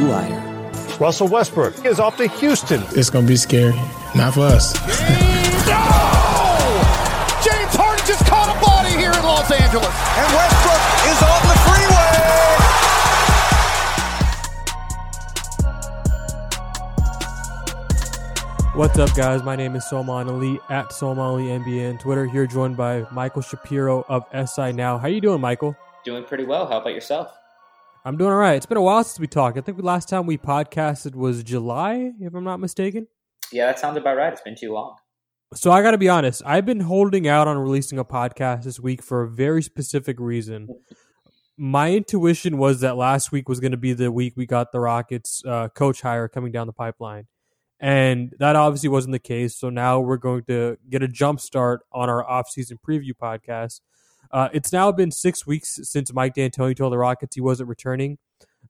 Blue Wire. Russell Westbrook is off to Houston. It's going to be scary. Not for us. no! James Harden just caught a body here in Los Angeles. And Westbrook is on the freeway. What's up, guys? My name is Salman Ali at Salman Ali NBA on Twitter. Here, joined by Michael Shapiro of SI Now. How you doing, Michael? Doing pretty well. How about yourself? I'm doing all right. It's been a while since we talked. I think the last time we podcasted was July, if I'm not mistaken. Yeah, that sounds about right. It's been too long. So I got to be honest. I've been holding out on releasing a podcast this week for a very specific reason. My intuition was that last week was going to be the week we got the Rockets uh, coach hire coming down the pipeline. And that obviously wasn't the case. So now we're going to get a jump start on our offseason preview podcast. Uh, it's now been six weeks since Mike D'Antoni told the Rockets he wasn't returning.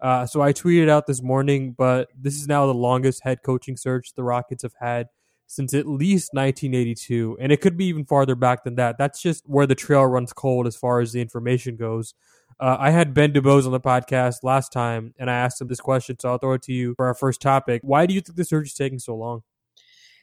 Uh, so I tweeted out this morning, but this is now the longest head coaching search the Rockets have had since at least 1982. And it could be even farther back than that. That's just where the trail runs cold as far as the information goes. Uh, I had Ben DuBose on the podcast last time, and I asked him this question, so I'll throw it to you for our first topic. Why do you think the search is taking so long?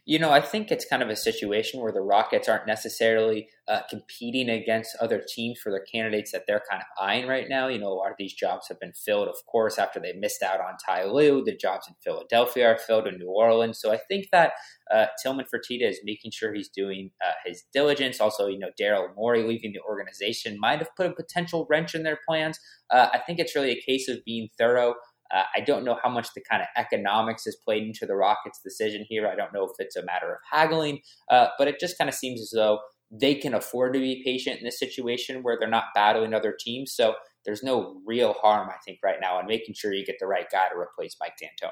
You know, I think it's kind of a situation where the Rockets aren't necessarily uh, competing against other teams for the candidates that they're kind of eyeing right now. You know, a lot of these jobs have been filled, of course, after they missed out on Ty Lue. The jobs in Philadelphia are filled in New Orleans. So I think that uh, Tillman Fertitta is making sure he's doing uh, his diligence. Also, you know, Daryl Morey leaving the organization might have put a potential wrench in their plans. Uh, I think it's really a case of being thorough. Uh, I don't know how much the kind of economics has played into the Rockets' decision here. I don't know if it's a matter of haggling, uh, but it just kind of seems as though they can afford to be patient in this situation where they're not battling other teams. So there's no real harm, I think, right now in making sure you get the right guy to replace Mike D'Antoni.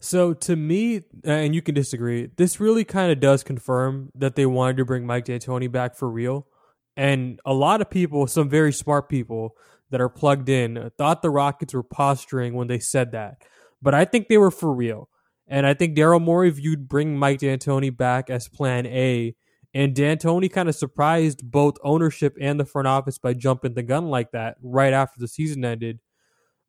So to me, and you can disagree, this really kind of does confirm that they wanted to bring Mike D'Antoni back for real. And a lot of people, some very smart people that are plugged in, thought the Rockets were posturing when they said that. But I think they were for real. And I think Daryl Morey viewed bring Mike D'Antoni back as plan A. And D'Antoni kind of surprised both ownership and the front office by jumping the gun like that right after the season ended.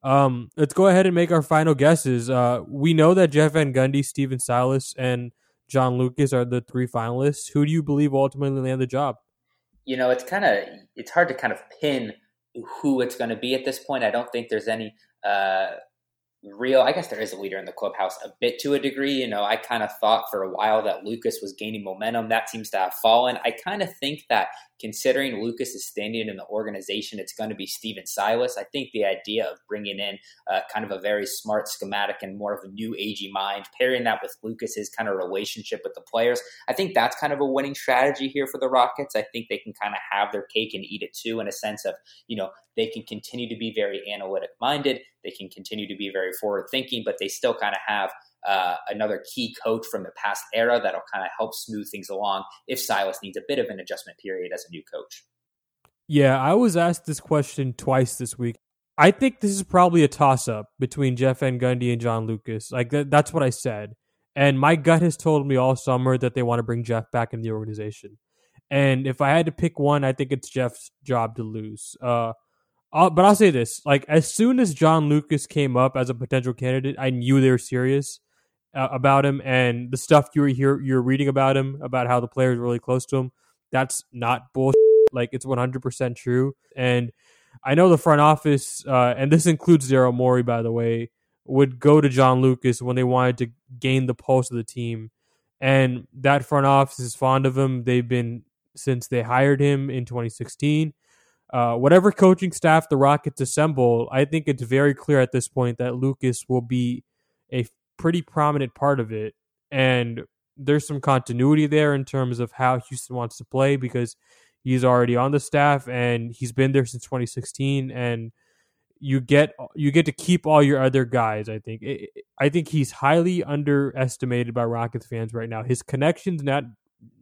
Um, let's go ahead and make our final guesses. Uh, we know that Jeff Van Gundy, Stephen Silas, and John Lucas are the three finalists. Who do you believe ultimately land the job? You know, it's kind of it's hard to kind of pin who it's going to be at this point. I don't think there's any uh, real. I guess there is a leader in the clubhouse a bit to a degree. You know, I kind of thought for a while that Lucas was gaining momentum. That seems to have fallen. I kind of think that considering Lucas is standing in the organization, it's going to be Stephen Silas. I think the idea of bringing in uh, kind of a very smart schematic and more of a new agey mind, pairing that with Lucas's kind of relationship with the players, I think that's kind of a winning strategy here for the Rockets. I think they can kind of have their cake and eat it too, in a sense of, you know, they can continue to be very analytic minded. They can continue to be very forward thinking, but they still kind of have uh, another key coach from the past era that'll kind of help smooth things along if Silas needs a bit of an adjustment period as a new coach. Yeah, I was asked this question twice this week. I think this is probably a toss up between Jeff Van Gundy and John Lucas. Like that, that's what I said. And my gut has told me all summer that they want to bring Jeff back in the organization. And if I had to pick one, I think it's Jeff's job to lose. Uh, I'll, but I'll say this: like as soon as John Lucas came up as a potential candidate, I knew they were serious uh, about him, and the stuff you were here you're reading about him, about how the players really close to him. That's not bullshit. Like it's 100 percent true, and I know the front office, uh, and this includes Daryl Morey, by the way, would go to John Lucas when they wanted to gain the pulse of the team, and that front office is fond of him. They've been since they hired him in 2016 uh, whatever coaching staff the Rockets assemble, I think it's very clear at this point that Lucas will be a pretty prominent part of it. And there's some continuity there in terms of how Houston wants to play because he's already on the staff and he's been there since 2016 and you get you get to keep all your other guys i think. I think he's highly underestimated by rockets fans right now. His connections not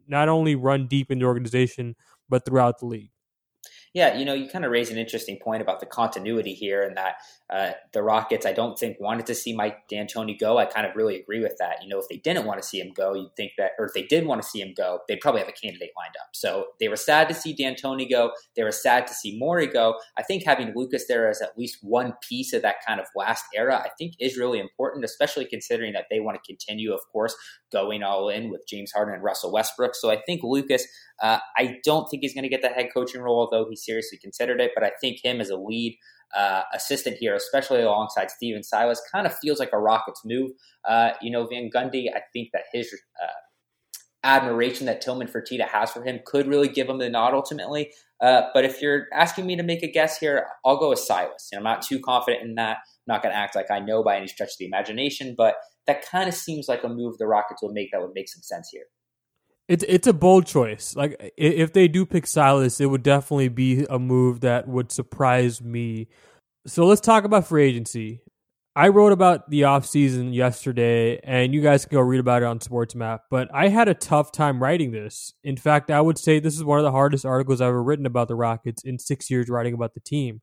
not only run deep in the organization but throughout the league yeah, you know, you kind of raise an interesting point about the continuity here, and that uh, the Rockets, I don't think wanted to see Mike D'Antoni go. I kind of really agree with that. You know, if they didn't want to see him go, you'd think that, or if they did want to see him go, they'd probably have a candidate lined up. So they were sad to see D'Antoni go. They were sad to see Morey go. I think having Lucas there as at least one piece of that kind of last era, I think is really important, especially considering that they want to continue, of course, going all in with James Harden and Russell Westbrook. So I think Lucas, uh, I don't think he's going to get the head coaching role, although he seriously considered it. But I think him as a lead uh, assistant here, especially alongside Stephen Silas, kind of feels like a Rockets move. Uh, you know, Van Gundy, I think that his uh, admiration that Tillman Fertitta has for him could really give him the nod ultimately. Uh, but if you're asking me to make a guess here, I'll go with Silas. Know, I'm not too confident in that. I'm not going to act like I know by any stretch of the imagination, but that kind of seems like a move the Rockets will make that would make some sense here. It's it's a bold choice. Like if they do pick Silas, it would definitely be a move that would surprise me. So let's talk about free agency. I wrote about the offseason yesterday, and you guys can go read about it on SportsMap. But I had a tough time writing this. In fact, I would say this is one of the hardest articles I've ever written about the Rockets in six years writing about the team.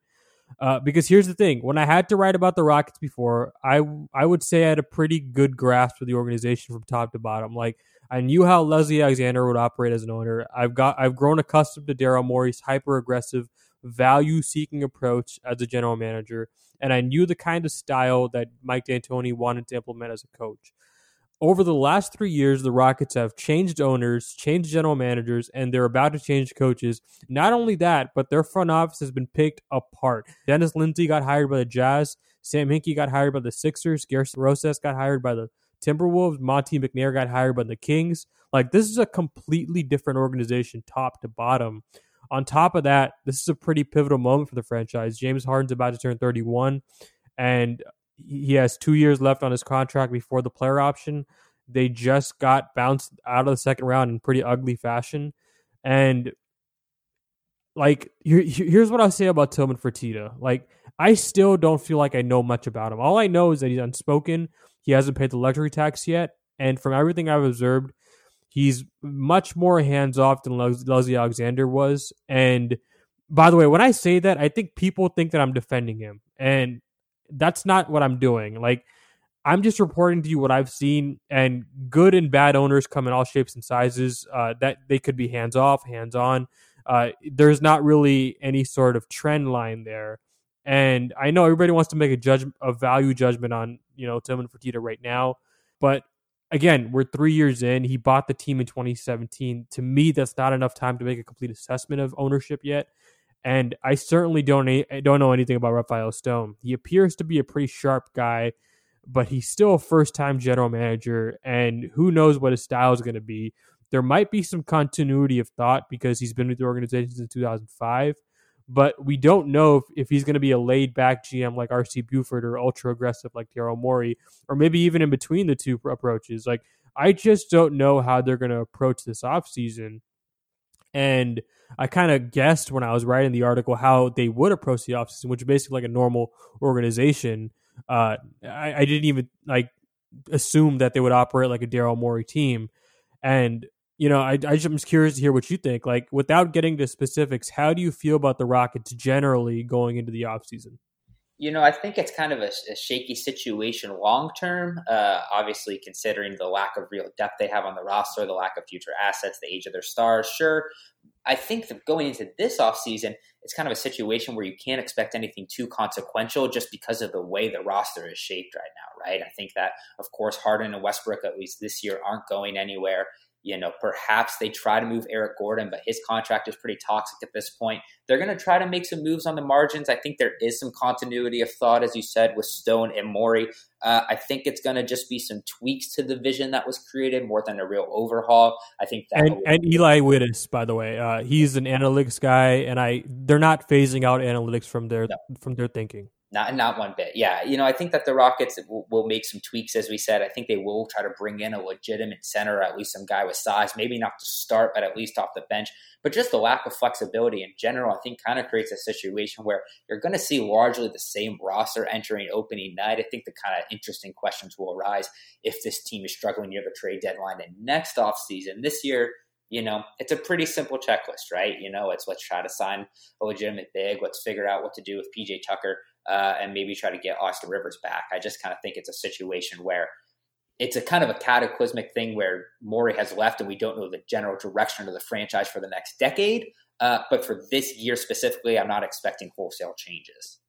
Uh, because here's the thing: when I had to write about the Rockets before, I I would say I had a pretty good grasp of the organization from top to bottom. Like I knew how Leslie Alexander would operate as an owner. I've got I've grown accustomed to Daryl Morey's hyper aggressive, value seeking approach as a general manager, and I knew the kind of style that Mike D'Antoni wanted to implement as a coach. Over the last three years, the Rockets have changed owners, changed general managers, and they're about to change coaches. Not only that, but their front office has been picked apart. Dennis Lindsey got hired by the Jazz. Sam Hinkie got hired by the Sixers. Gersson Rosas got hired by the Timberwolves. Monte McNair got hired by the Kings. Like this is a completely different organization, top to bottom. On top of that, this is a pretty pivotal moment for the franchise. James Harden's about to turn 31, and he has two years left on his contract before the player option. They just got bounced out of the second round in pretty ugly fashion. And like here, here's what I'll say about Tillman Fertitta. Like I still don't feel like I know much about him. All I know is that he's unspoken. He hasn't paid the luxury tax yet, and from everything I've observed, he's much more hands off than Leslie Alexander was. And by the way, when I say that, I think people think that I'm defending him, and that's not what I'm doing. Like I'm just reporting to you what I've seen, and good and bad owners come in all shapes and sizes. Uh, that they could be hands off, hands on. Uh, there's not really any sort of trend line there. And I know everybody wants to make a judgment, a value judgment on you know Tillman Fertitta right now, but again, we're three years in. He bought the team in 2017. To me, that's not enough time to make a complete assessment of ownership yet. And I certainly don't don't know anything about Rafael Stone. He appears to be a pretty sharp guy, but he's still a first time general manager, and who knows what his style is going to be. There might be some continuity of thought because he's been with the organization since 2005 but we don't know if, if he's going to be a laid back GM like RC Buford or ultra aggressive like Daryl Morey, or maybe even in between the two approaches. Like, I just don't know how they're going to approach this offseason. And I kind of guessed when I was writing the article how they would approach the offseason, which is basically like a normal organization. Uh, I, I didn't even like assume that they would operate like a Daryl Morey team. And you know, I, I just curious to hear what you think. Like, without getting to specifics, how do you feel about the Rockets generally going into the offseason? You know, I think it's kind of a, a shaky situation long term. Uh, obviously, considering the lack of real depth they have on the roster, the lack of future assets, the age of their stars. Sure, I think that going into this offseason, it's kind of a situation where you can't expect anything too consequential just because of the way the roster is shaped right now, right? I think that, of course, Harden and Westbrook, at least this year, aren't going anywhere. You know, perhaps they try to move Eric Gordon, but his contract is pretty toxic at this point. They're going to try to make some moves on the margins. I think there is some continuity of thought, as you said, with Stone and Morey. Uh, I think it's going to just be some tweaks to the vision that was created more than a real overhaul. I think that and, and Eli Witus, by the way, uh, he's an analytics guy, and I they're not phasing out analytics from their no. from their thinking. Not not one bit. Yeah, you know, I think that the Rockets will, will, make some tweaks, as we said. I think they will try to bring in a legitimate center, at least some guy with size, maybe not to start, but at least off the bench. But just the lack of flexibility in general, I think, kind of creates a situation where you're going to see largely the same roster entering opening night. I think the kind of interesting questions will arise if this team is struggling near the trade deadline and next offseason. This year, you know, it's a pretty simple checklist, right? You know, it's let's try to sign a legitimate big, let's figure out what to do with PJ Tucker uh, and maybe try to get Austin Rivers back. I just kind of think it's a situation where it's a kind of a cataclysmic thing where Morey has left and we don't know the general direction of the franchise for the next decade. Uh, but for this year specifically, I'm not expecting wholesale changes.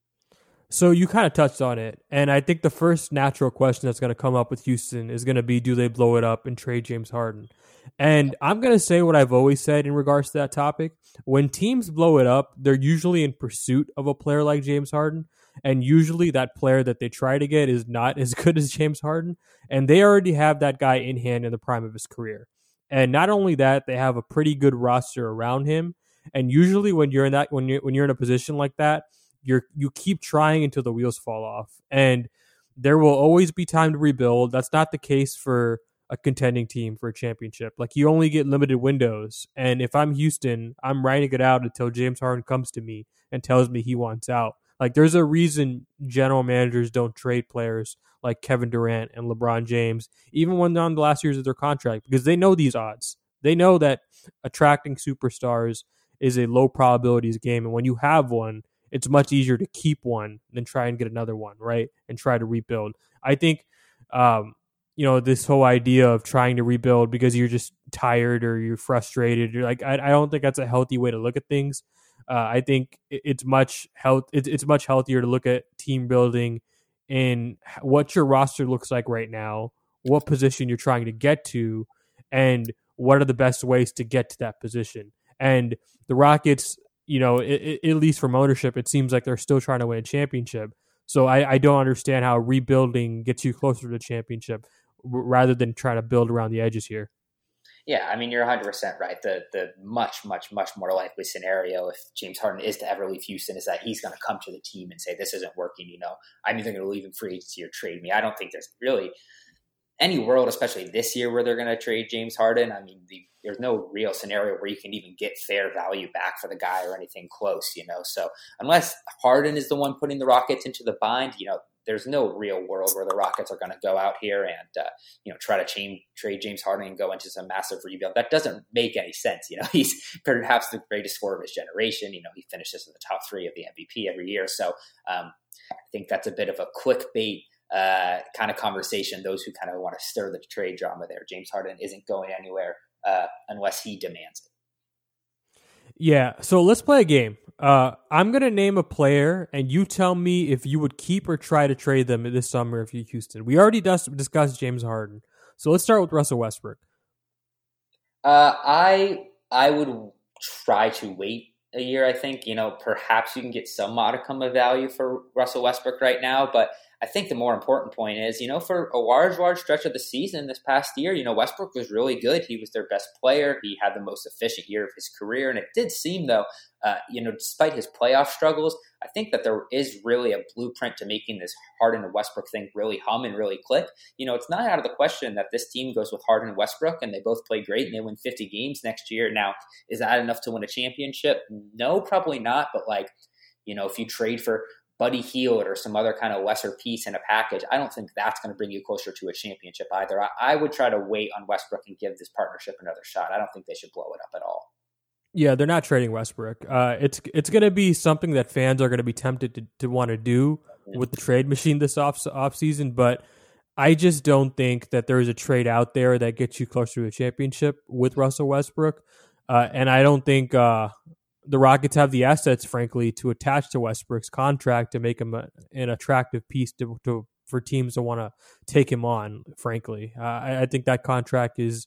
So you kind of touched on it, and I think the first natural question that's going to come up with Houston is going to be, do they blow it up and trade James Harden? And I'm going to say what I've always said in regards to that topic. When teams blow it up, they're usually in pursuit of a player like James Harden and usually that player that they try to get is not as good as James Harden, and they already have that guy in hand in the prime of his career. And not only that, they have a pretty good roster around him. And usually, when you're in that, when you when you're in a position like that, you're you keep trying until the wheels fall off. And there will always be time to rebuild. That's not the case for a contending team for a championship. Like you only get limited windows. And if I'm Houston, I'm writing it out until James Harden comes to me and tells me he wants out. Like there's a reason general managers don't trade players like Kevin Durant and LeBron James, even when they're on the last years of their contract, because they know these odds. They know that attracting superstars is a low probabilities game. And when you have one, it's much easier to keep one than try and get another one, right? And try to rebuild. I think um, you know, this whole idea of trying to rebuild because you're just tired or you're frustrated. You're like, I, I don't think that's a healthy way to look at things. Uh, I think it's much health. It's, much healthier to look at team building and what your roster looks like right now, what position you're trying to get to, and what are the best ways to get to that position. And the Rockets, you know, it, it, at least from ownership, it seems like they're still trying to win a championship. So I, I don't understand how rebuilding gets you closer to the championship rather than trying to build around the edges here. Yeah, I mean you're 100 percent right. The the much much much more likely scenario if James Harden is to ever leave Houston is that he's going to come to the team and say this isn't working. You know, I'm either going to leave him free agency or trade me. I don't think there's really any world, especially this year, where they're going to trade James Harden. I mean, the, there's no real scenario where you can even get fair value back for the guy or anything close. You know, so unless Harden is the one putting the Rockets into the bind, you know, there's no real world where the Rockets are going to go out here and uh, you know try to chain, trade James Harden and go into some massive rebuild. That doesn't make any sense. You know, he's perhaps the greatest scorer of his generation. You know, he finishes in the top three of the MVP every year. So um, I think that's a bit of a clickbait uh, kind of conversation. Those who kind of want to stir the trade drama there. James Harden isn't going anywhere uh, unless he demands it. Yeah, so let's play a game. Uh, I'm gonna name a player, and you tell me if you would keep or try to trade them this summer if you Houston. We already discussed James Harden, so let's start with Russell Westbrook. Uh, I I would try to wait a year. I think you know perhaps you can get some modicum of value for Russell Westbrook right now, but I think the more important point is, you know, for a large, large stretch of the season this past year, you know, Westbrook was really good. He was their best player. He had the most efficient year of his career. And it did seem, though, uh, you know, despite his playoff struggles, I think that there is really a blueprint to making this Harden and Westbrook thing really hum and really click. You know, it's not out of the question that this team goes with Harden and Westbrook and they both play great and they win 50 games next year. Now, is that enough to win a championship? No, probably not. But like, you know, if you trade for Buddy Hield or some other kind of lesser piece in a package, I don't think that's going to bring you closer to a championship either. I, I, would try to wait on Westbrook and give this partnership another shot. I don't think they should blow it up at all. Yeah, they're not trading Westbrook. Uh, it's it's going to be something that fans are going to be tempted to, to want to do with the trade machine this off off season, but I just don't think that there is a trade out there that gets you closer to a championship with Russell Westbrook. Uh, and I don't think uh, the Rockets have the assets, frankly, to attach to Westbrook's contract to make him a, an attractive piece to, to for teams to want to take him on. Frankly, uh, I, I, think that contract is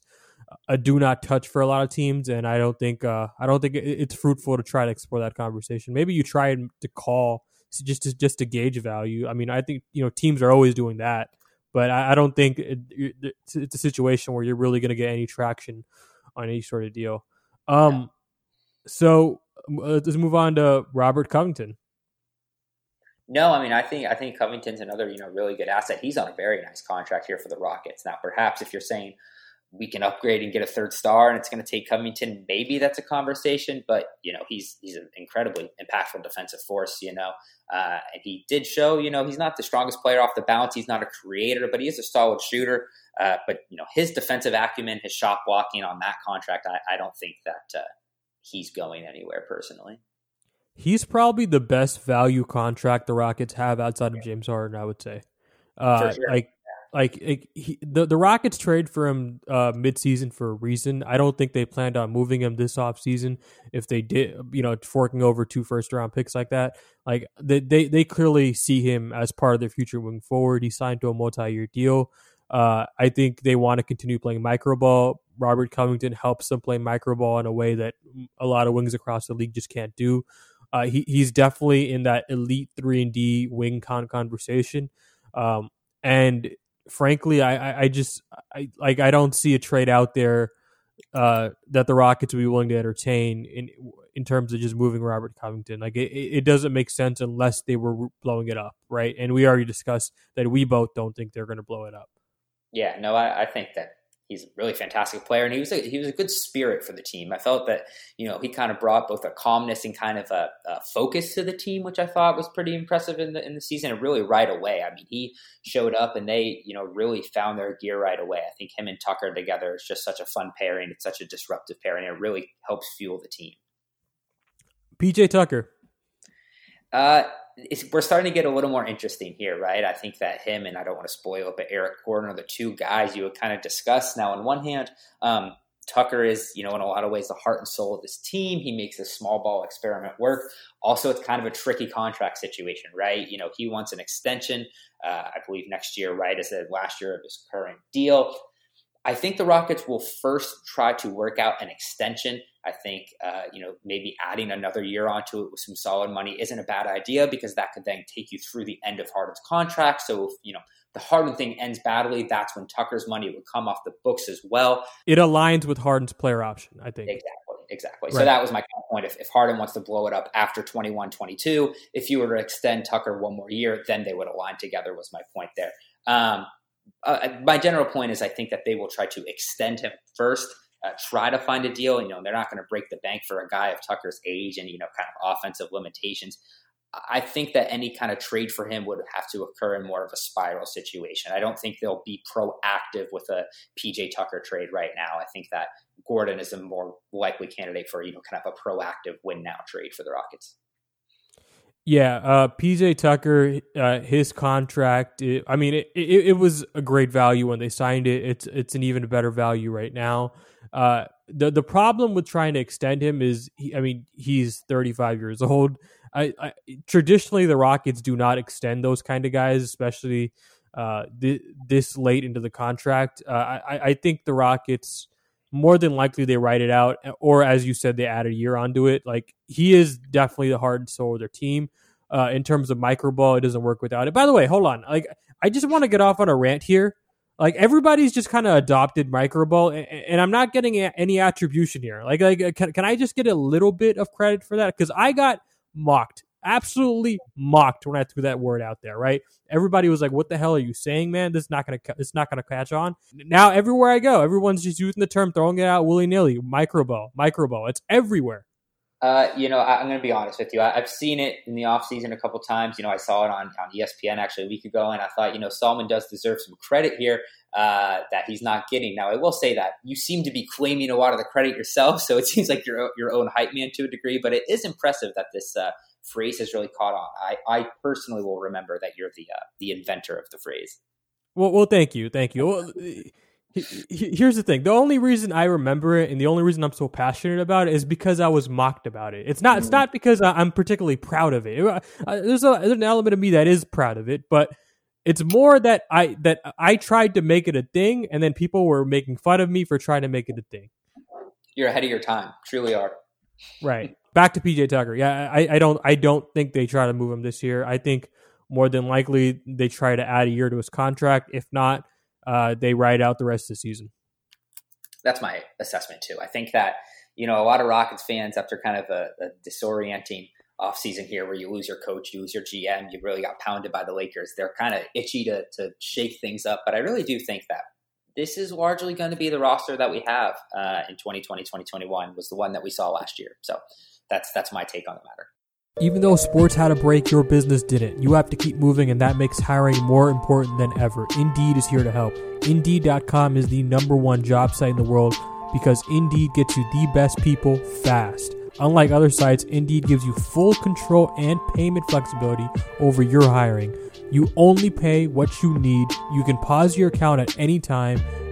a do not touch for a lot of teams, and I don't think uh, I don't think it's fruitful to try to explore that conversation. Maybe you try to call just to, just to gauge value. I mean, I think you know teams are always doing that, but I, I don't think it, it's, it's, a situation where you're really going to get any traction on any sort of deal. Um, yeah. so uh, let's move on to Robert Covington. No, I mean I think I think Covington's another you know really good asset. He's on a very nice contract here for the Rockets. Now, perhaps if you're saying we can upgrade and get a third star and it's going to take Covington, maybe that's a conversation. But you know he's he's an incredibly impactful defensive force. You know, uh, and he did show you know he's not the strongest player off the bounce. He's not a creator, but he is a solid shooter. Uh, but you know his defensive acumen, his shot blocking on that contract, I, I don't think that uh, he's going anywhere personally. He's probably the best value contract the Rockets have outside of James Harden. I would say, uh, sure. like, like, like he, the the Rockets trade for him uh, midseason for a reason. I don't think they planned on moving him this offseason. If they did, you know, forking over two first round picks like that, like they, they they clearly see him as part of their future moving forward. He signed to a multi year deal. Uh, I think they want to continue playing micro ball. Robert Covington helps them play micro ball in a way that a lot of wings across the league just can't do. Uh, he, he's definitely in that elite three and D wing con conversation. Um, and frankly, I, I, just I like I don't see a trade out there uh, that the Rockets would be willing to entertain in in terms of just moving Robert Covington. Like it, it doesn't make sense unless they were blowing it up, right? And we already discussed that we both don't think they're going to blow it up. Yeah, no, I, I think that he's a really fantastic player, and he was a, he was a good spirit for the team. I felt that you know he kind of brought both a calmness and kind of a, a, focus to the team, which I thought was pretty impressive in the in the season. And really right away, I mean, he showed up and they you know really found their gear right away. I think him and Tucker together is just such a fun pairing. It's such a disruptive pairing. It really helps fuel the team. PJ Tucker. Uh, we're starting to get a little more interesting here, right? I think that him and I don't want to spoil it, but Eric Gordon are the two guys you would kind of discuss. Now, on one hand, um, Tucker is, you know, in a lot of ways, the heart and soul of this team. He makes this small ball experiment work. Also, it's kind of a tricky contract situation, right? You know, he wants an extension, uh, I believe next year, right, as the last year of his current deal. I think the Rockets will first try to work out an extension. I think, uh, you know, maybe adding another year onto it with some solid money isn't a bad idea because that could then take you through the end of Harden's contract. So, if, you know, the Harden thing ends badly, that's when Tucker's money would come off the books as well. It aligns with Harden's player option, I think. Exactly. Exactly. Right. So that was my point. If, if Harden wants to blow it up after 21 22, if you were to extend Tucker one more year, then they would align together, was my point there. Um, uh, my general point is I think that they will try to extend him first, uh, try to find a deal. You know, they're not going to break the bank for a guy of Tucker's age and, you know, kind of offensive limitations. I think that any kind of trade for him would have to occur in more of a spiral situation. I don't think they'll be proactive with a PJ Tucker trade right now. I think that Gordon is a more likely candidate for, you know, kind of a proactive win now trade for the Rockets. Yeah, uh, PJ Tucker, uh, his contract. It, I mean, it, it, it, was a great value when they signed it. It's it's an even better value right now. Uh, the the problem with trying to extend him is, he, I mean, he's 35 years old. I, I, traditionally the Rockets do not extend those kind of guys, especially uh, th- this late into the contract. Uh, I, I think the Rockets more than likely they write it out, or as you said, they add a year onto it. Like he is definitely the heart and soul of their team. Uh, in terms of micro ball, it doesn't work without it. By the way, hold on. Like I just want to get off on a rant here. Like everybody's just kind of adopted micro ball, and, and, I'm not getting any attribution here. Like, like can, can I just get a little bit of credit for that? Because I got mocked absolutely mocked when I threw that word out there. Right? Everybody was like, "What the hell are you saying, man? This is not gonna, it's not gonna catch on." Now everywhere I go, everyone's just using the term, throwing it out willy nilly. Microbo, microbo. It's everywhere. Uh, you know, I, am going to be honest with you. I, have seen it in the offseason a couple times. You know, I saw it on, on ESPN actually a week ago, and I thought, you know, Salman does deserve some credit here uh, that he's not getting. Now, I will say that you seem to be claiming a lot of the credit yourself, so it seems like you're your own hype man to a degree. But it is impressive that this uh, phrase has really caught on. I, I personally will remember that you're the uh, the inventor of the phrase. Well, well, thank you, thank you. Well, Here's the thing: the only reason I remember it, and the only reason I'm so passionate about it, is because I was mocked about it. It's not. It's not because I'm particularly proud of it. There's, a, there's an element of me that is proud of it, but it's more that I that I tried to make it a thing, and then people were making fun of me for trying to make it a thing. You're ahead of your time. Truly are. Right. Back to PJ Tucker. Yeah, I, I don't I don't think they try to move him this year. I think more than likely they try to add a year to his contract. If not, uh, they ride out the rest of the season. That's my assessment too. I think that you know a lot of Rockets fans after kind of a, a disorienting offseason here where you lose your coach, you lose your GM, you really got pounded by the Lakers. They're kind of itchy to, to shake things up. But I really do think that this is largely going to be the roster that we have uh, in 2020, 2021 was the one that we saw last year. So that's that's my take on the matter. Even though sports had a break, your business didn't. You have to keep moving, and that makes hiring more important than ever. Indeed is here to help. Indeed.com is the number one job site in the world because Indeed gets you the best people fast. Unlike other sites, Indeed gives you full control and payment flexibility over your hiring. You only pay what you need. You can pause your account at any time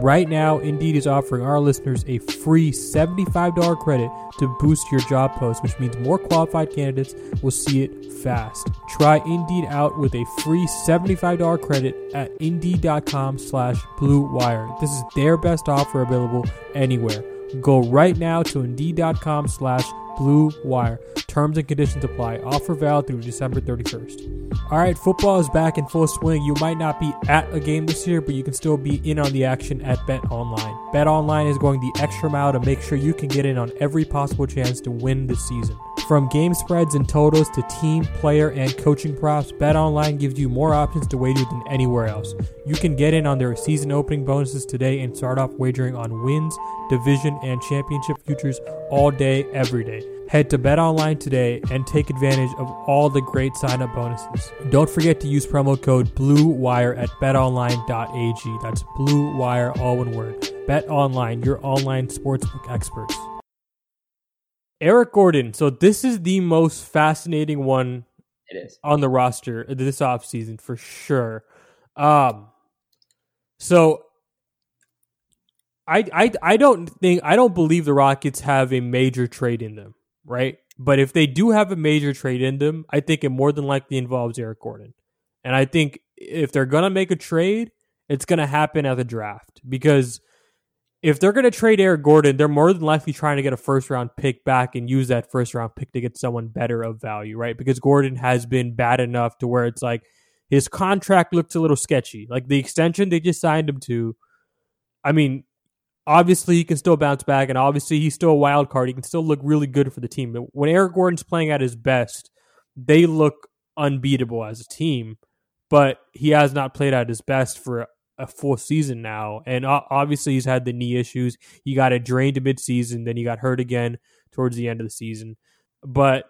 Right now, Indeed is offering our listeners a free $75 credit to boost your job post, which means more qualified candidates will see it fast. Try Indeed out with a free $75 credit at Indeed.com slash Blue Wire. This is their best offer available anywhere. Go right now to Indeed.com slash Blue Wire. Terms and conditions apply. Offer valid through December 31st. All right, football is back in full swing. You might not be at a game this year, but you can still be in on the action at Bet Online. Bet Online is going the extra mile to make sure you can get in on every possible chance to win this season. From game spreads and totals to team, player, and coaching props, Bet Online gives you more options to wager than anywhere else. You can get in on their season opening bonuses today and start off wagering on wins, division, and championship futures all day, every day. Head to BetOnline today and take advantage of all the great sign-up bonuses. Don't forget to use promo code BLUEWIRE at betonline.ag. That's Blue Wire, all one word. BetOnline, your online sportsbook experts. Eric Gordon. So this is the most fascinating one it is on the roster this offseason for sure. Um, so I, I I don't think I don't believe the Rockets have a major trade in them right? But if they do have a major trade in them, I think it more than likely involves Eric Gordon. And I think if they're going to make a trade, it's going to happen at the draft because if they're going to trade Eric Gordon, they're more than likely trying to get a first round pick back and use that first round pick to get someone better of value, right? Because Gordon has been bad enough to where it's like his contract looks a little sketchy. Like the extension they just signed him to, I mean, obviously he can still bounce back, and obviously he's still a wild card. He can still look really good for the team. But when Eric Gordon's playing at his best, they look unbeatable as a team. But he has not played at his best for a full season now, and obviously he's had the knee issues. He got it drained midseason, then he got hurt again towards the end of the season. But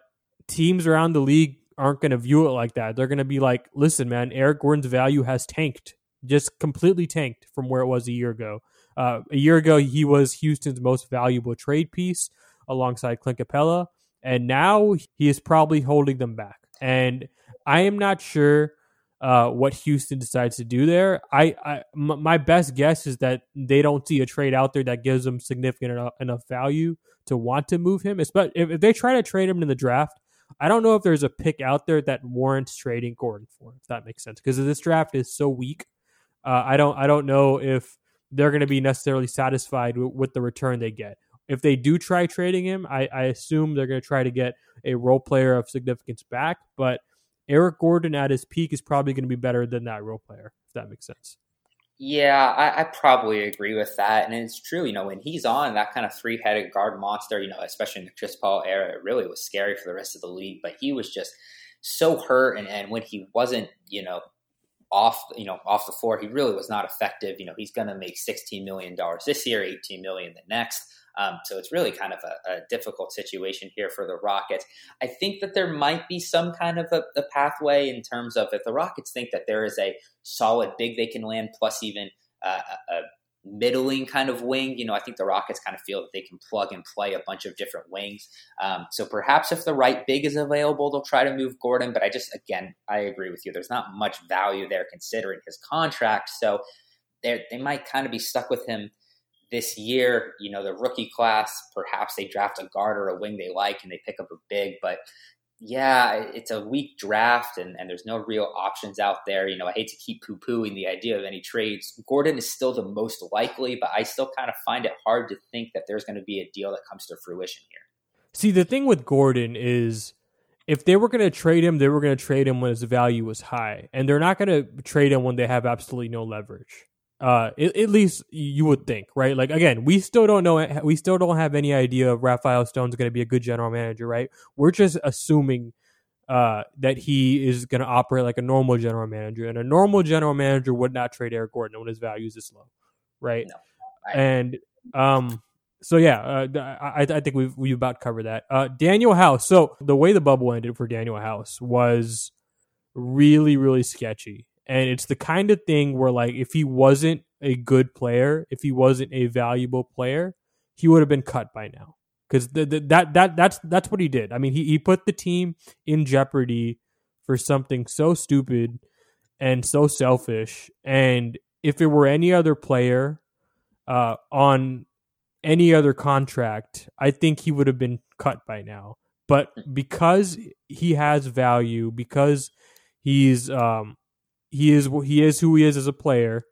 teams around the league aren't going to view it like that. They're going to be like, "Listen, man, Eric Gordon's value has tanked, just completely tanked from where it was a year ago." Uh, a year ago, he was Houston's most valuable trade piece alongside Clint Capela, and now he is probably holding them back. And I am not sure uh, what Houston decides to do there. I, I m- my best guess is that they don't see a trade out there that gives them significant enough, enough value to want to move him. But if, if they try to trade him in the draft, I don't know if there's a pick out there that warrants trading Gordon for. If that makes sense, because this draft is so weak. Uh, I don't I don't know if they're going to be necessarily satisfied with, with, the return they get. If they do try trading him, I, I assume they're going to try to get a role player of significance back. But Eric Gordon at his peak is probably going to be better than that role player, if that makes sense. Yeah, I, I, probably agree with that. And it's true, you know, when he's on that kind of three headed guard monster, you know, especially in the Chris Paul era, it really was scary for the rest of the league. But he was just so hurt. And, and when he wasn't, you know, off you know off the floor he really was not effective you know he's going to make 16 million dollars this year 18 million the next Um, so it's really kind of a, a, difficult situation here for the Rockets. I think that there might be some kind of a, a, pathway in terms of if the Rockets think that there is a solid big they can land, plus even uh, a middling kind of wing. You know, I think the Rockets kind of feel that they can plug and play a bunch of different wings. Um, so perhaps if the right big is available, they'll try to move Gordon. But I just, again, I agree with you. There's not much value there considering his contract. So they might kind of be stuck with him this year. You know, the rookie class, perhaps they draft a guard or a wing they like and they pick up a big, but yeah, it's a weak draft and, and there's no real options out there. You know, I hate to keep poo pooing the idea of any trades. Gordon is still the most likely, but I still kind of find it hard to think that there's going to be a deal that comes to fruition here. See, the thing with Gordon is if they were going to trade him, they were going to trade him when his value was high, and they're not going to trade him when they have absolutely no leverage. Uh, at, at, least you would think, right? Like again, we still don't know. We still don't have any idea if Rafael Stone's going to be a good general manager, right? We're just assuming uh, that he is going to operate like a normal general manager, and a normal general manager would not trade Eric Gordon when his value is low, right? No, and um, so yeah, uh, I, I think we've we've about covered that. Uh, Danuel House. So the way the bubble ended for Danuel House was really really sketchy and it's the kind of thing where like if he wasn't a good player, if he wasn't a valuable player, he would have been cut by now. Because that that that's that's what he did. I mean, he, he put the team in jeopardy for something so stupid and so selfish. And if it were any other player uh, on any other contract, I think he would have been cut by now. But because he has value, because he's um, he is he is who he is as a player.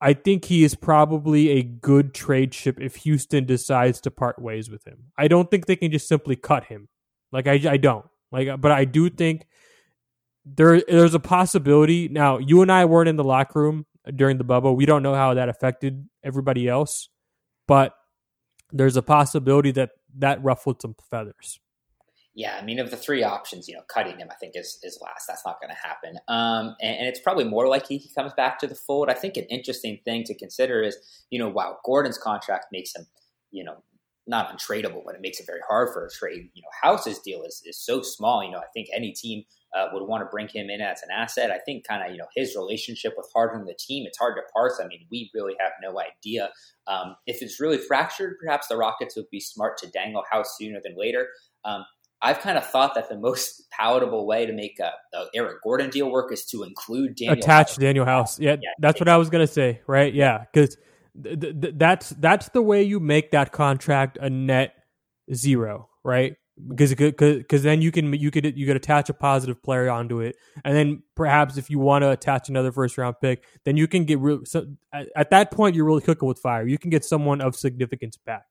I think he is probably a good trade ship if Houston decides to part ways with him. I don't think they can just simply cut him. Like I, I don't like, but I do think there there's a possibility. Now, you and I weren't in the locker room during the bubble. We don't know how that affected everybody else, but there's a possibility that that ruffled some feathers yeah, I mean, of the three options, you know, cutting him, I think is is last. That's not going to happen. Um, and, and, it's probably more likely he comes back to the fold. I think an interesting thing to consider is, you know, while Gordon's contract makes him, you know, not untradeable, but it makes it very hard for a trade. You know, House's deal is is so small. You know, I think any team uh, would want to bring him in as an asset. I think kind of you know his relationship with Harden and the team. It's hard to parse. I mean, we really have no idea um, if it's really fractured. Perhaps the Rockets would be smart to dangle House sooner than later. Um, I've kind of thought that the most palatable way to make a, a Eric Gordon deal work is to include Daniel attach House. Danuel House. Yeah, yeah that's what I was gonna say. Right? Yeah, because th- th- that's that's the way you make that contract a net zero. Right? Because because then you can you could you could attach a positive player onto it, and then perhaps if you want to attach another first round pick, then you can get real. So at, at that point, you're really cooking with fire. You can get someone of significance back.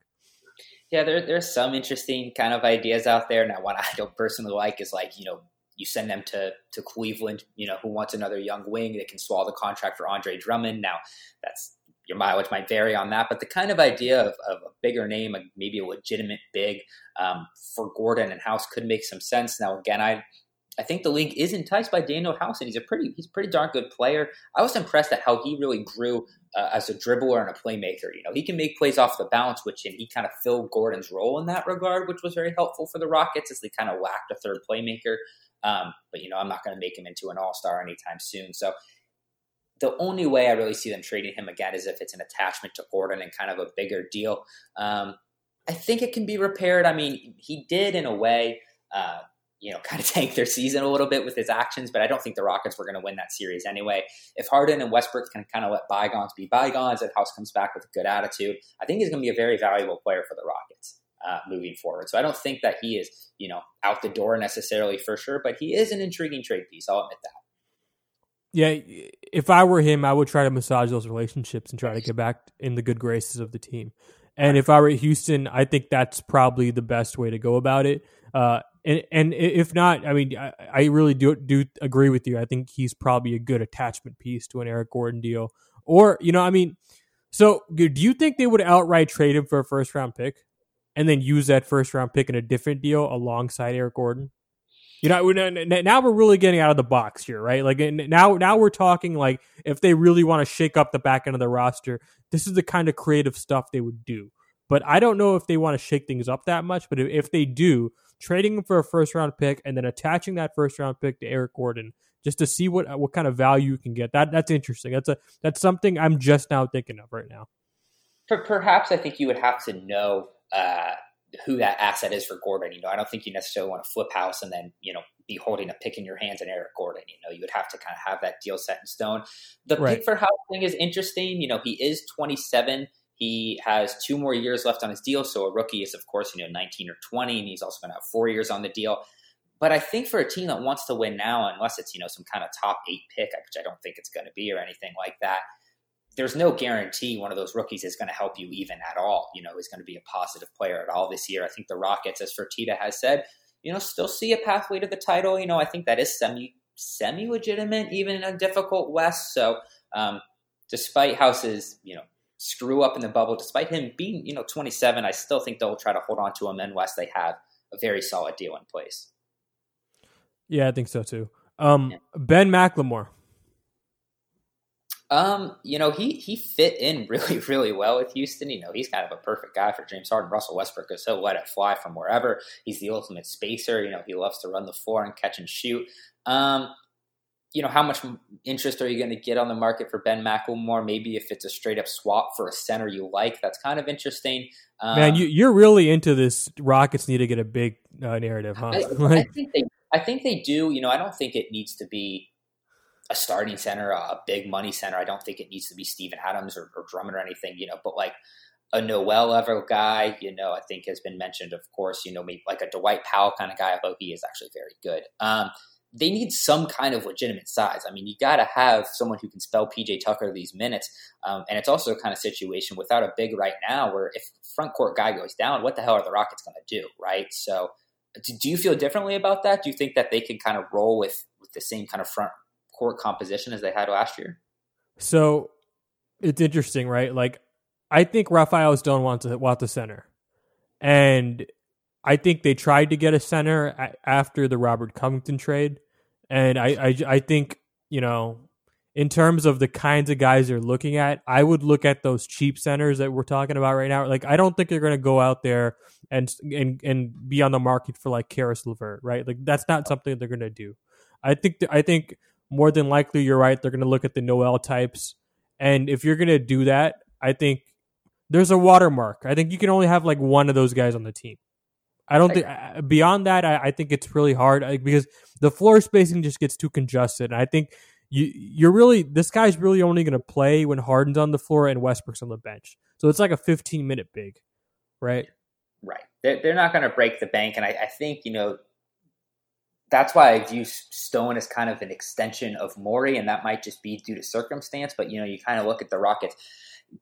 Yeah, there, there's some interesting kind of ideas out there. Now, what I don't personally like is like, you know, you send them to to Cleveland, you know, who wants another young wing that can swallow the contract for Andre Drummond. Now, that's your mileage might vary on that, but the kind of idea of, of a bigger name, maybe a legitimate big um, for Gordon and House could make some sense. Now, again, I I think the league is enticed by Danuel House, and he's a pretty he's a pretty darn good player. I was impressed at how he really grew uh, as a dribbler and a playmaker. You know, he can make plays off the bounce, which and he kind of filled Gordon's role in that regard, which was very helpful for the Rockets as they kind of lacked a third playmaker. Um, but you know, I'm not going to make him into an All Star anytime soon. So the only way I really see them trading him again is if it's an attachment to Gordon and kind of a bigger deal. Um, I think it can be repaired. I mean, he did in a way. Uh, you know, kind of tank their season a little bit with his actions, but I don't think the Rockets were going to win that series anyway. If Harden and Westbrook can kind of let bygones be bygones, if House comes back with a good attitude, I think he's going to be a very valuable player for the Rockets uh, moving forward. So I don't think that he is, you know, out the door necessarily for sure, but he is an intriguing trade piece. I'll admit that. Yeah, if I were him, I would try to massage those relationships and try to get back in the good graces of the team. And if I were Houston, I think that's probably the best way to go about it. Uh, and and if not, I mean, I, I, really do do agree with you. I think he's probably a good attachment piece to an Eric Gordon deal. Or you know, I mean, so do you think they would outright trade him for a first round pick, and then use that first round pick in a different deal alongside Eric Gordon? You know, now we're really getting out of the box here, right? Like now, now we're talking like if they really want to shake up the back end of the roster, this is the kind of creative stuff they would do. But I don't know if they want to shake things up that much. But if, if they do, trading him for a first round pick and then attaching that first round pick to Eric Gordon just to see what what kind of value you can get. That that's interesting. That's a that's something I'm just now thinking of right now. Perhaps I think you would have to know uh, who that asset is for Gordon. You know, I don't think you necessarily want to flip house and then you know be holding a pick in your hands and Eric Gordon. You know, you would have to kind of have that deal set in stone. The right. pick for house thing is interesting. You know, he is 27. He has two more years left on his deal. So a rookie is, of course, you know, 19 or 20, and he's also going to have four years on the deal. But I think for a team that wants to win now, unless it's you know some kind of top eight pick, which I don't think it's going to be or anything like that, there's no guarantee one of those rookies is going to help you even at all. You know, is going to be a positive player at all this year. I think the Rockets, as Fertitta has said, you know, still see a pathway to the title. You know, I think that is semi semi legitimate even in a difficult West. So, um, despite House's you know screw up in the bubble, despite him being you know 27, I still think they'll try to hold on to him. unless they have a very solid deal in place. Yeah, I think so too. Um, yeah. Ben McLemore. Um, you know, he he fit in really, really well with Houston. You know, he's kind of a perfect guy for James Harden. Russell Westbrook because he'll let it fly from wherever. He's the ultimate spacer. You know, he loves to run the floor and catch and shoot. Um, you know, how much interest are you going to get on the market for Ben McLemore? Maybe if it's a straight up swap for a center you like, that's kind of interesting. Um, Man, you, you're really into this. Rockets need to get a big uh, narrative, huh? I, I think they I think they do. You know, I don't think it needs to be a starting center, a big money center. I don't think it needs to be Steven Adams or, or Drummond or anything, you know, but like a Noel level guy, you know, I think has been mentioned, of course, you know, maybe like a Dwight Powell kind of guy, although he is actually very good. Um, they need some kind of legitimate size. I mean, you got to have someone who can spell PJ Tucker these minutes. Um, and it's also a kind of situation without a big right now where if front court guy goes down, what the hell are the Rockets going to do? Right. So, do you feel differently about that? Do you think that they can kind of roll with with the same kind of front court composition as they had last year? So it's interesting, right? Like I think Rafael Stone wants to want the center, and I think they tried to get a center after the Robert Covington trade, and I I, I think you know in terms of the kinds of guys they're looking at, I would look at those cheap centers that we're talking about right now. Like, I don't think they're going to go out there and and and be on the market for like Caris LeVert, right? Like, that's not something they're going to do. I think th- I think more than likely you're right. They're going to look at the Noel types, and if you're going to do that, I think there's a watermark. I think you can only have like one of those guys on the team. I don't think beyond that. I, I, think it's really hard because the floor spacing just gets too congested. And I think you you're really this guy's really only going to play when Harden's on the floor and Westbrook's on the bench. So it's like a 15 minute big, right? Right. They're, they're not going to break the bank, and I, I think you know that's why I view Stone as kind of an extension of Morey, and that might just be due to circumstance. But you know, you kind of look at the Rockets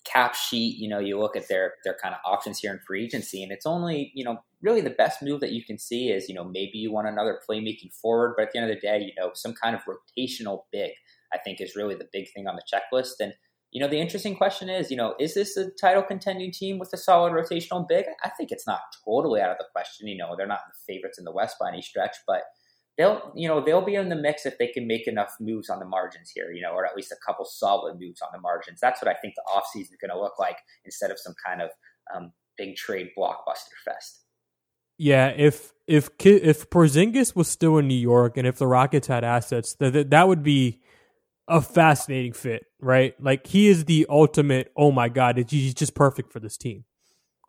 cap sheet. You know, you look at their their kind of options here in free agency, and it's only you know really the best move that you can see is you know maybe you want another playmaking forward, but at the end of the day, you know some kind of rotational big. I think is really the big thing on the checklist. And you know the interesting question is, you know, is this a title contending team with a solid rotational big? I think it's not totally out of the question. You know, they're not the favorites in the West by any stretch, but they'll you know they'll be in the mix if they can make enough moves on the margins here you know or at least a couple solid moves on the margins. That's what i think the offseason is going to look like instead of some kind of um, big trade blockbuster fest. Yeah if if if Porzingis was still in New York and if the Rockets had assets that that would be a fascinating fit right? Like he is the ultimate oh my god he's just perfect for this team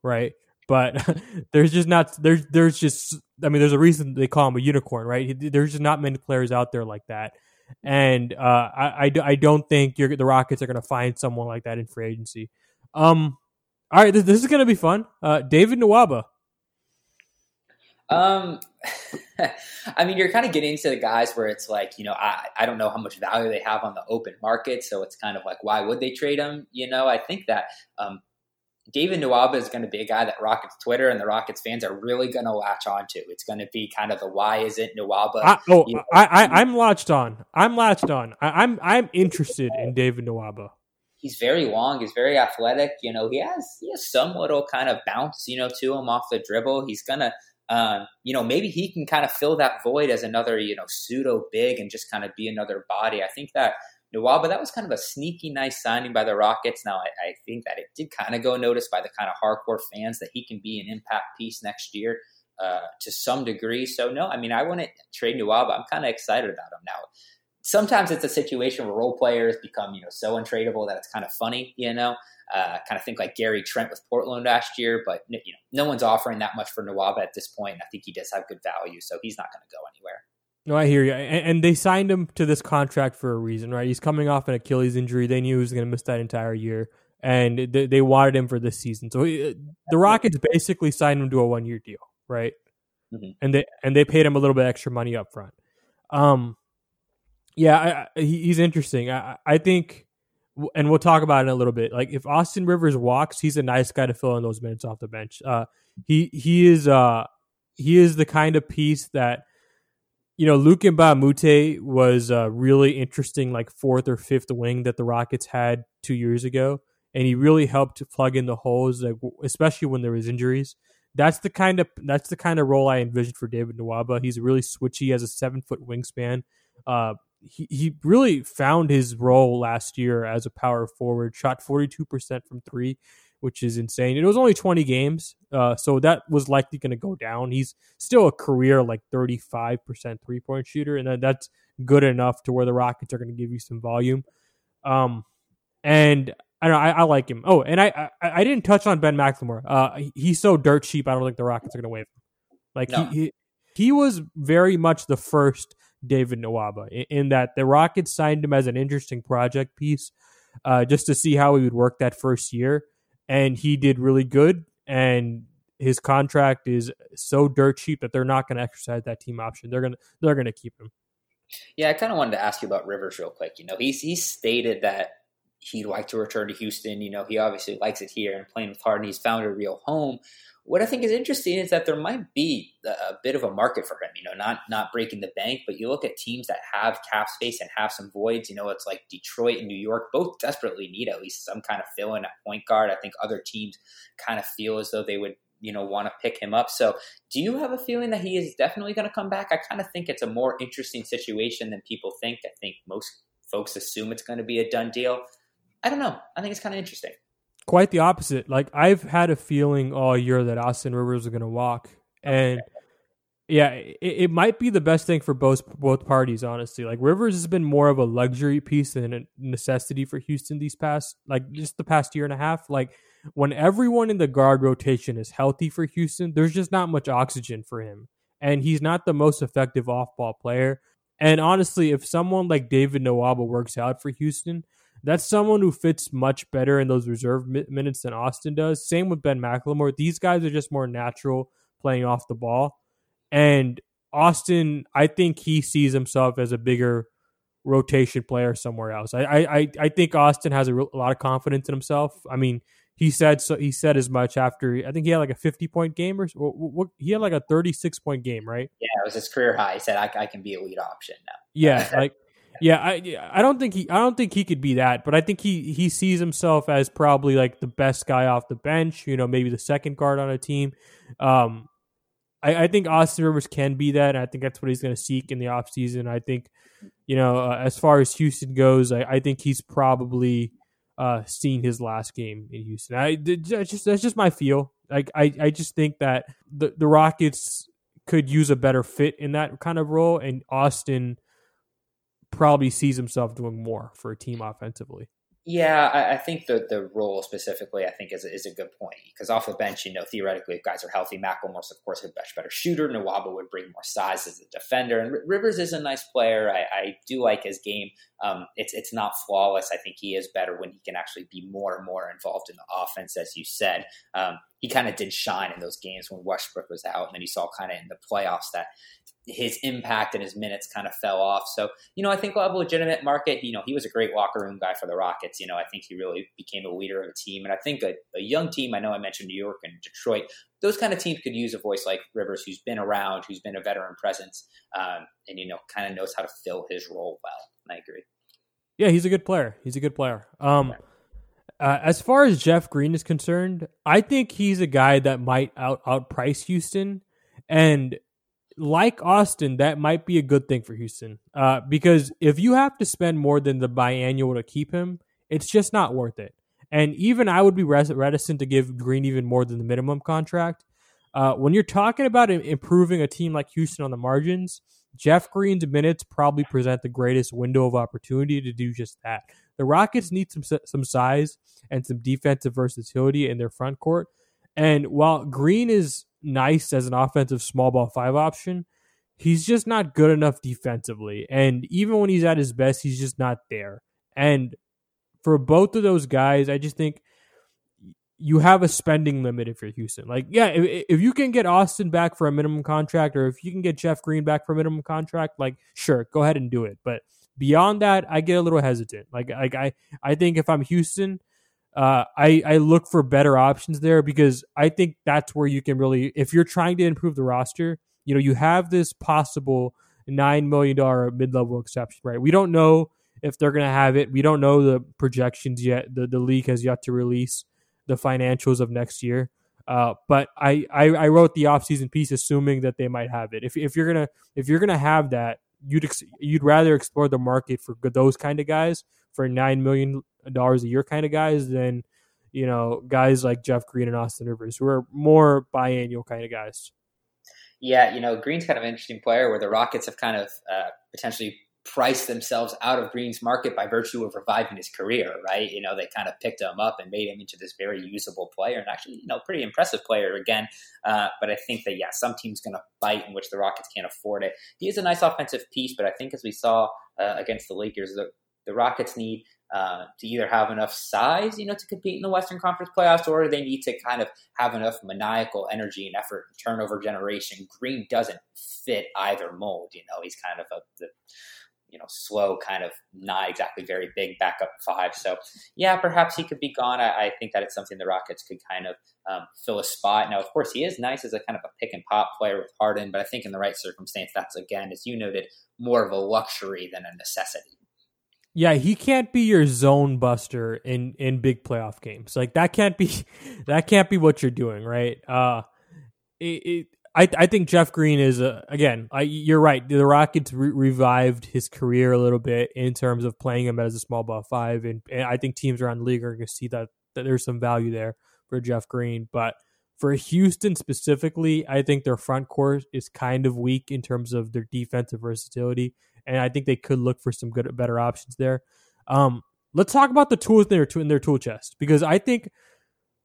right but there's just not there's there's just I mean there's a reason they call him a unicorn, right? There's just not many players out there like that, and uh, I, I, I don't think the Rockets are going to find someone like that in free agency. Um, all right, this, this is going to be fun. Uh, David Nwaba. Um, I mean, you're kind of getting into the guys where it's like, you know, I, I don't know how much value they have on the open market. So it's kind of like, why would they trade them? You know, I think that um, David Nwaba is going to be a guy that Rockets Twitter and the Rockets fans are really going to latch on to. It's going to be kind of the why is it Nwaba? I, oh, you know, I, am latched on. I'm latched on. I, am I'm, I'm interested in David Nwaba. He's very long. He's very athletic. You know, he has he has some little kind of bounce, you know, to him off the dribble. He's gonna, um, you know, maybe he can kind of fill that void as another, you know, pseudo big and just kind of be another body. I think that Nwaba, that was kind of a sneaky nice signing by the Rockets. Now, I, I think that it did kind of go noticed by the kind of hardcore fans that he can be an impact piece next year uh, to some degree. So, no, I mean, I want to trade Nwaba. I'm kind of excited about him now. Sometimes it's a situation where role players become, you know, so untradeable that it's kind of funny, you know. Uh, kind of think like Gary Trent with Portland last year, but you know, no one's offering that much for Nwaba at this point. I think he does have good value, so he's not going to go anywhere. No, I hear you. And, and, they signed him to this contract for a reason, right? He's coming off an Achilles injury. They knew he was going to miss that entire year, and they, they wanted him for this season. So he, the Rockets basically signed him to a one year deal, right? Mm-hmm. And they and they paid him a little bit extra money up front. Um, yeah, I, he's interesting. I, I think and we'll talk about it in a little bit. Like if Austin Rivers walks, he's a nice guy to fill in those minutes off the bench. Uh, he he is uh he is the kind of piece that you know Luke a was uh, really interesting, like fourth or fifth wing that the Rockets had two years ago, and he really helped to plug in the holes, like especially when there was injuries. That's the kind of that's the kind of role I envisioned for David Nwaba. He's really switchy has a seven foot wingspan. Uh, he, he really found his role last year as a power forward, shot 42% from three, which is insane. It was only 20 games, uh, so that was likely going to go down. He's still a career like 35% three point shooter, and that's good enough to where the Rockets are going to give you some volume. Um, and I know, I, I, like him. Oh, and I, I, I didn't touch on Ben McLemore. Uh, he's so dirt cheap. I don't think the Rockets are going to waive him. Like no. he, he he was very much the first David Nwaba in, in, that the Rockets signed him as an interesting project piece uh, just to see how he would work that first year. And he did really good. And his contract is so dirt cheap that they're not going to exercise that team option. They're going to they're going to keep him. Yeah, I kind of wanted to ask you about Rivers real quick. You know, he's he stated that he'd like to return to Houston. You know, he obviously likes it here and playing with Harden. He's found a real home what I think is interesting is that there might be a bit of a market for him. You know, not not breaking the bank, but you look at teams that have cap space and have some voids. You know, it's like Detroit and New York both desperately need at least some kind of fill in at point guard. I think other teams kind of feel as though they would you know want to pick him up. So, do you have a feeling that he is definitely going to come back? I kind of think it's a more interesting situation than people think. I think most folks assume it's going to be a done deal. I don't know. I think it's kind of interesting quite the opposite. Like I've had a feeling all year that Austin Rivers is going to walk, and yeah, it, it, might be the best thing for both both parties. Honestly, like Rivers has been more of a luxury piece than a necessity for Houston these past like just the past year and a half. Like when everyone in the guard rotation is healthy for Houston, there's just not much oxygen for him, and he's not the most effective off ball player. And honestly, if someone like David Nwaba works out for Houston, that's someone who fits much better in those reserve minutes than Austin does. Same with Ben McLemore. These guys are just more natural playing off the ball. And Austin, I think he sees himself as a bigger rotation player somewhere else. I I I think Austin has a, a lot of confidence in himself. I mean, he said so. He said as much after I think he had like a fifty point game or what, what, he had like a thirty six point game, right? Yeah, it was his career high. He said I, I can be a lead option now. Yeah, like yeah, I I don't think he I don't think he could be that, but I think he he sees himself as probably like the best guy off the bench. You know, maybe the second guard on a team. Um, I, I think Austin Rivers can be that, and I think that's what he's going to seek in the offseason. I think, you know, uh, as far as Houston goes, I, I think he's probably uh, seen his last game in Houston. I just that's just my feel. Like I I just think that the the Rockets could use a better fit in that kind of role, and Austin probably sees himself doing more for a team offensively. Yeah, I, I, think the the role specifically, I think, is, is a good point because off the bench, you know, theoretically, if guys are healthy, McLemore's of course a much better shooter. Nwaba would bring more size as a defender, and Rivers is a nice player. I, I do like his game. Um, it's it's not flawless. I think he is better when he can actually be more and more involved in the offense, as you said. Um, he kind of did shine in those games when Westbrook was out, and then you saw kind of in the playoffs that his impact and his minutes kind of fell off. So, you know, I think we'll have a legitimate market. You know, he was a great locker room guy for the Rockets. You know, I think he really became a leader of a team. And I think a, a young team, I know I mentioned New York and Detroit, those kind of teams could use a voice like Rivers, who's been around, who's been a veteran presence, um, and, you know, kind of knows how to fill his role well. And I agree. Yeah, he's a good player. He's a good player. Um, uh, as far as Jeff Green is concerned, I think he's a guy that might out outprice Houston. And like Austin, that might be a good thing for Houston. Uh, because if you have to spend more than the biannual to keep him, it's just not worth it. And even I would be reticent to give Green even more than the minimum contract. Uh, when you're talking about improving a team like Houston on the margins, Jeff Green's minutes probably present the greatest window of opportunity to do just that. The Rockets need some some size and some defensive versatility in their front court. And while Green is nice as an offensive small ball five option, he's just not good enough defensively. And even when he's at his best, he's just not there. And for both of those guys, I just think you have a spending limit if you're Houston. Like, yeah, if, if, you can get Austin back for a minimum contract, or if you can get Jeff Green back for a minimum contract, like, sure, go ahead and do it. But beyond that, I get a little hesitant. Like, like I, I think if I'm Houston, uh, I, I look for better options there because I think that's where you can really, if you're trying to improve the roster, you know, you have this possible nine million dollar mid level exception, right? We don't know if they're going to have it. We don't know the projections yet. The the league has yet to release the financials of next year. Uh, but I, I, I wrote the offseason piece assuming that they might have it. If, if you're gonna if you're gonna have that, you'd ex- you'd rather explore the market for those kind of guys for nine million dollars a year kind of guys than you know guys like Jeff Green and Austin Rivers who are more biannual kind of guys. Yeah, you know Green's kind of an interesting player where the Rockets have kind of uh, potentially priced themselves out of Green's market by virtue of reviving his career, right? You know, they kind of picked him up and made him into this very usable player and actually, you know, pretty impressive player again. Uh, but I think that, yeah, some team's going to bite in which the Rockets can't afford it. He is a nice offensive piece, but I think as we saw uh, against the Lakers, the, the Rockets need uh, to either have enough size, you know, to compete in the Western Conference playoffs, or they need to kind of have enough maniacal energy and effort, and turnover generation. Green doesn't fit either mold. You know, he's kind of a the you know, slow, kind of not exactly very big backup five. So, yeah, perhaps he could be gone. I, I think that it's something the Rockets could kind of um, fill a spot. Now, of course, he is nice as a kind of a pick and pop player with Harden, but I think in the right circumstance, that's again, as you noted, more of a luxury than a necessity. Yeah, he can't be your zone buster in in big playoff games. Like that can't be that can't be what you're doing, right? Uh, it, it I, I think Jeff Green is a, again. I, you're right. The Rockets re- revived his career a little bit in terms of playing him as a small ball five, and, and I think teams around the league are going to see that that there's some value there for Jeff Green. But for Houston specifically, I think their front court is kind of weak in terms of their defensive versatility, and I think they could look for some good, better options there. Um, let's talk about the tools in their in their tool chest because I think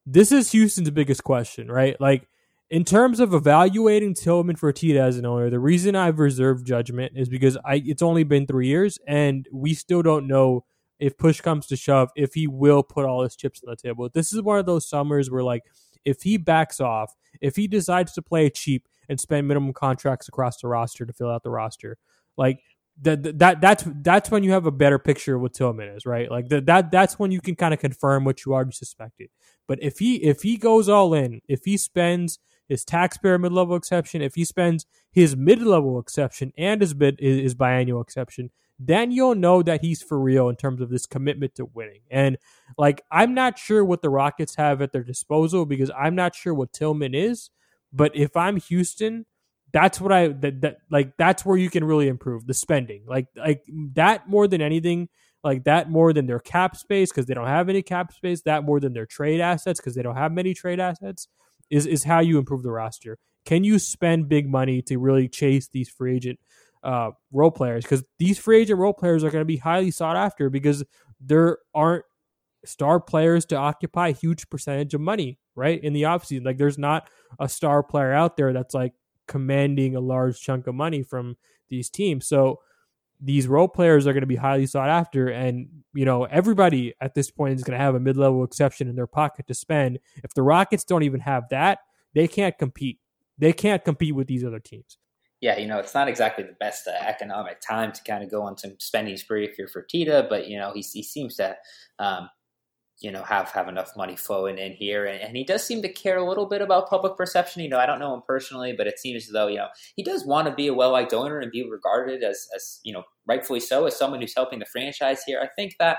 this is Houston's biggest question, right? Like in terms of evaluating Tillman Fertitta as an owner, the reason I've reserved judgment is because I it's only been three years and we still don't know if push comes to shove if he will put all his chips on the table. This is one of those summers where like if he backs off, if he decides to play cheap and spend minimum contracts across the roster to fill out the roster, like that that that's that's when you have a better picture of what Tillman is, right? Like that that that's when you can kind of confirm what you already suspected. But if he if he goes all in, if he spends his taxpayer mid level exception, if he spends his mid level exception and his bid his biannual exception, then you'll know that he's for real in terms of this commitment to winning. And like I'm not sure what the Rockets have at their disposal because I'm not sure what Tillman is. But if I'm Houston, that's what I that, that like that's where you can really improve the spending. Like like that more than anything, like that more than their cap space because they don't have any cap space, that more than their trade assets because they don't have many trade assets is is how you improve the roster. Can you spend big money to really chase these free agent uh, role players? Because these free agent role players are going to be highly sought after because there aren't star players to occupy a huge percentage of money, right? In the offseason. Like there's not a star player out there that's like commanding a large chunk of money from these teams. So these role players are going to be highly sought after and you know everybody at this point is going to have a mid-level exception in their pocket to spend. If the rockets don't even have that they can't compete. They can't compete with these other teams. Yeah you know it's not exactly the best uh, economic time to kind of go on some spending spree if you're Fertitta, but you know he, he seems to um, you know have have enough money flowing in here. And, and, he does seem to care a little bit about public perception. You know i don't know him personally but it seems as though you know he does want to be a well-liked owner and be regarded as as you know rightfully so as someone who's helping the franchise here. I think that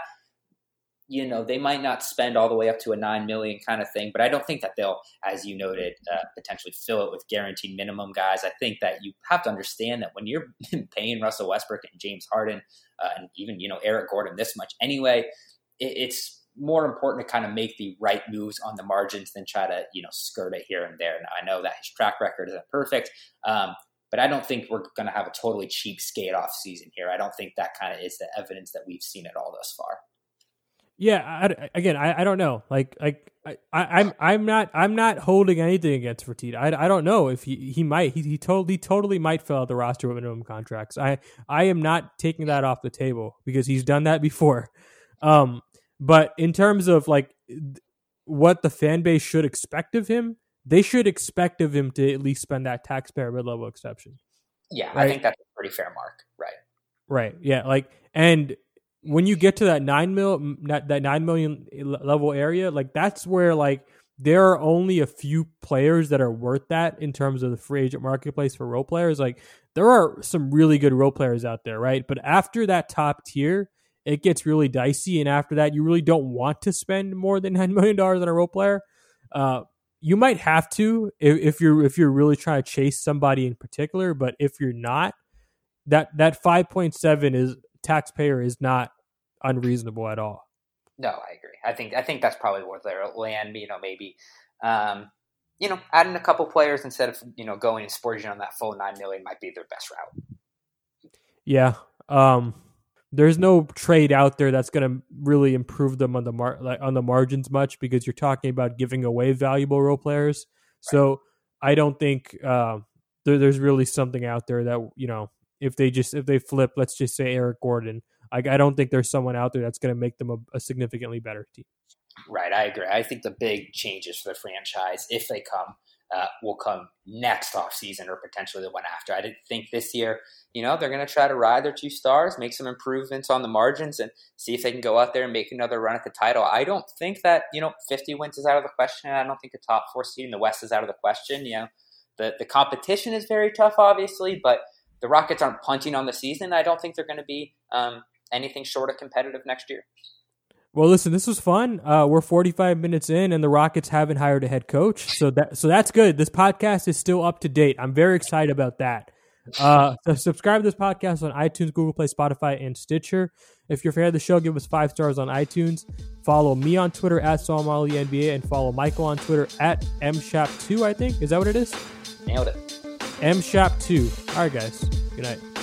you know they might not spend all the way up to a nine million kind of thing, but I don't think that they'll, as you noted, uh, potentially fill it with guaranteed minimum guys. I think that you have to understand that when you're paying Russell Westbrook and James Harden uh, and even you know Eric Gordon this much anyway, it, it's more important to kind of make the right moves on the margins than try to you know skirt it here and there. Now I know that his track record isn't perfect, um, but I don't think we're going to have a totally cheap skate off season here. I don't think that kind of is the evidence that we've seen at all thus far. Yeah, I, again, I, I don't know. Like, like I, I'm I'm not I'm not holding anything against Fertitta. I, I don't know if he he might he he totally totally might fill out the roster with minimum contracts. I I am not taking that off the table because he's done that before. Um, but in terms of like what the fan base should expect of him, they should expect of him to at least spend that taxpayer mid level exception. Yeah, right? I think that's a pretty fair mark. Right. Right. Yeah. Like, and when you get to that nine mil that, that nine million level area, like that's where like there are only a few players that are worth that in terms of the free agent marketplace for role players. Like there are some really good role players out there, right? But after that top tier, it gets really dicey, and after that, you really don't want to spend more than nine million dollars on a role player. Uh, you might have to if, if you're if you're really trying to chase somebody in particular, but if you're not, that that five point seven is taxpayer is not unreasonable at all. No, I agree. I think I think that's probably worth they land. You know, maybe um, you know, adding a couple players instead of you know going and splurging on that full nine million might be their best route. Yeah. Um, there's no trade out there that's going to really improve them on the mar- like on the margins much because you're talking about giving away valuable role players. Right. So I don't think uh, there, there's really something out there that you know if they just if they flip, let's just say Eric Gordon I, I don't think there's someone out there that's going to make them a, a significantly better team. Right, I agree. I think the big changes for the franchise, if they come, uh, will come next off season or potentially the one after. I didn't think this year, you know, they're going to try to ride their two stars, make some improvements on the margins, and see if they can go out there and make another run at the title. I don't think that you know 50 wins is out of the question. I don't think a top four seed in the West is out of the question. You know, the the competition is very tough, obviously, but the Rockets aren't punting on the season. I don't think they're going to be um, anything short of competitive next year. Well, listen, this was fun. Uh, we're 45 minutes in, and the Rockets haven't hired a head coach, so that so that's good. This podcast is still up to date. I'm very excited about that. Uh, so subscribe to this podcast on iTunes, Google Play, Spotify, and Stitcher. If you're a fan of the show, give us five stars on iTunes. Follow me on Twitter at NBA, and follow Michael on Twitter at mshap2. I think is that what it is? Nailed it. mshap2. All right, guys. Good night.